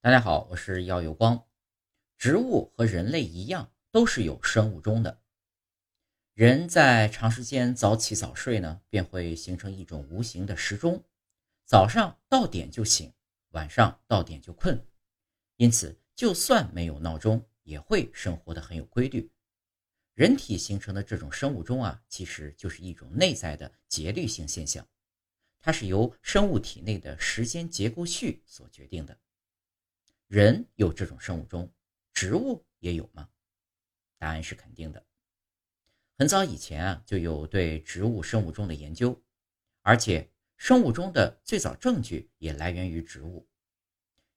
大家好，我是耀有光。植物和人类一样，都是有生物钟的。人在长时间早起早睡呢，便会形成一种无形的时钟，早上到点就醒，晚上到点就困。因此，就算没有闹钟，也会生活的很有规律。人体形成的这种生物钟啊，其实就是一种内在的节律性现象，它是由生物体内的时间结构序所决定的。人有这种生物钟，植物也有吗？答案是肯定的。很早以前啊，就有对植物生物钟的研究，而且生物钟的最早证据也来源于植物。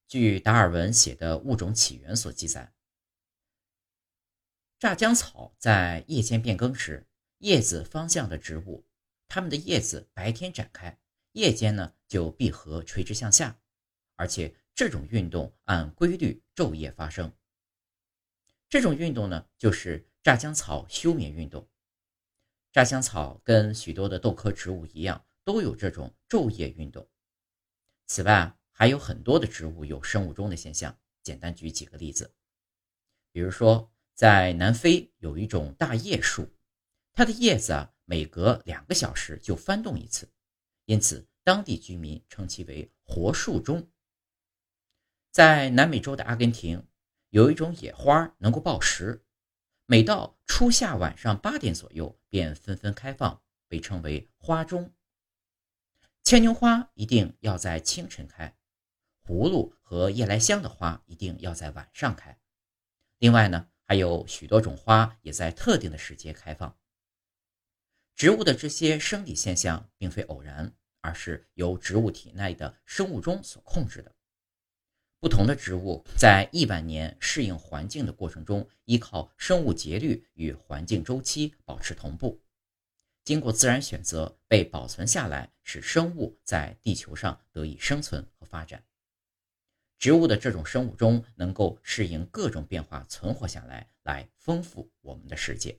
据达尔文写的《物种起源》所记载，炸浆草在夜间变更时，叶子方向的植物，它们的叶子白天展开，夜间呢就闭合垂直向下，而且。这种运动按规律昼夜发生。这种运动呢，就是炸江草休眠运动。炸江草跟许多的豆科植物一样，都有这种昼夜运动。此外，还有很多的植物有生物钟的现象。简单举几个例子，比如说，在南非有一种大叶树，它的叶子啊，每隔两个小时就翻动一次，因此当地居民称其为“活树钟”。在南美洲的阿根廷，有一种野花能够报时，每到初夏晚上八点左右便纷纷开放，被称为花钟。牵牛花一定要在清晨开，葫芦和夜来香的花一定要在晚上开。另外呢，还有许多种花也在特定的时节开放。植物的这些生理现象并非偶然，而是由植物体内的生物钟所控制的。不同的植物在亿万年适应环境的过程中，依靠生物节律与环境周期保持同步，经过自然选择被保存下来，使生物在地球上得以生存和发展。植物的这种生物钟能够适应各种变化，存活下来，来丰富我们的世界。